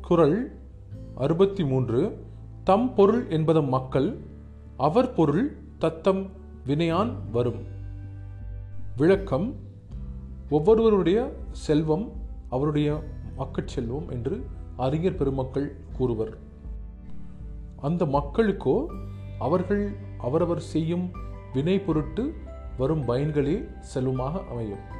குரல் அறுபத்தி மூன்று தம் பொருள் என்பதம் மக்கள் அவர் பொருள் தத்தம் வினையான் வரும். விளக்கம் ஒவ்வொருவருடைய செல்வம் அவருடைய மக்கட் செல்வம் என்று அறிஞர் பெருமக்கள் கூறுவர். அந்த மக்களுக்கோ அவர்கள் அவரவர் செய்யும் வினை பொருட்டு வரும் பயன்களே செல்வமாக அமையும்.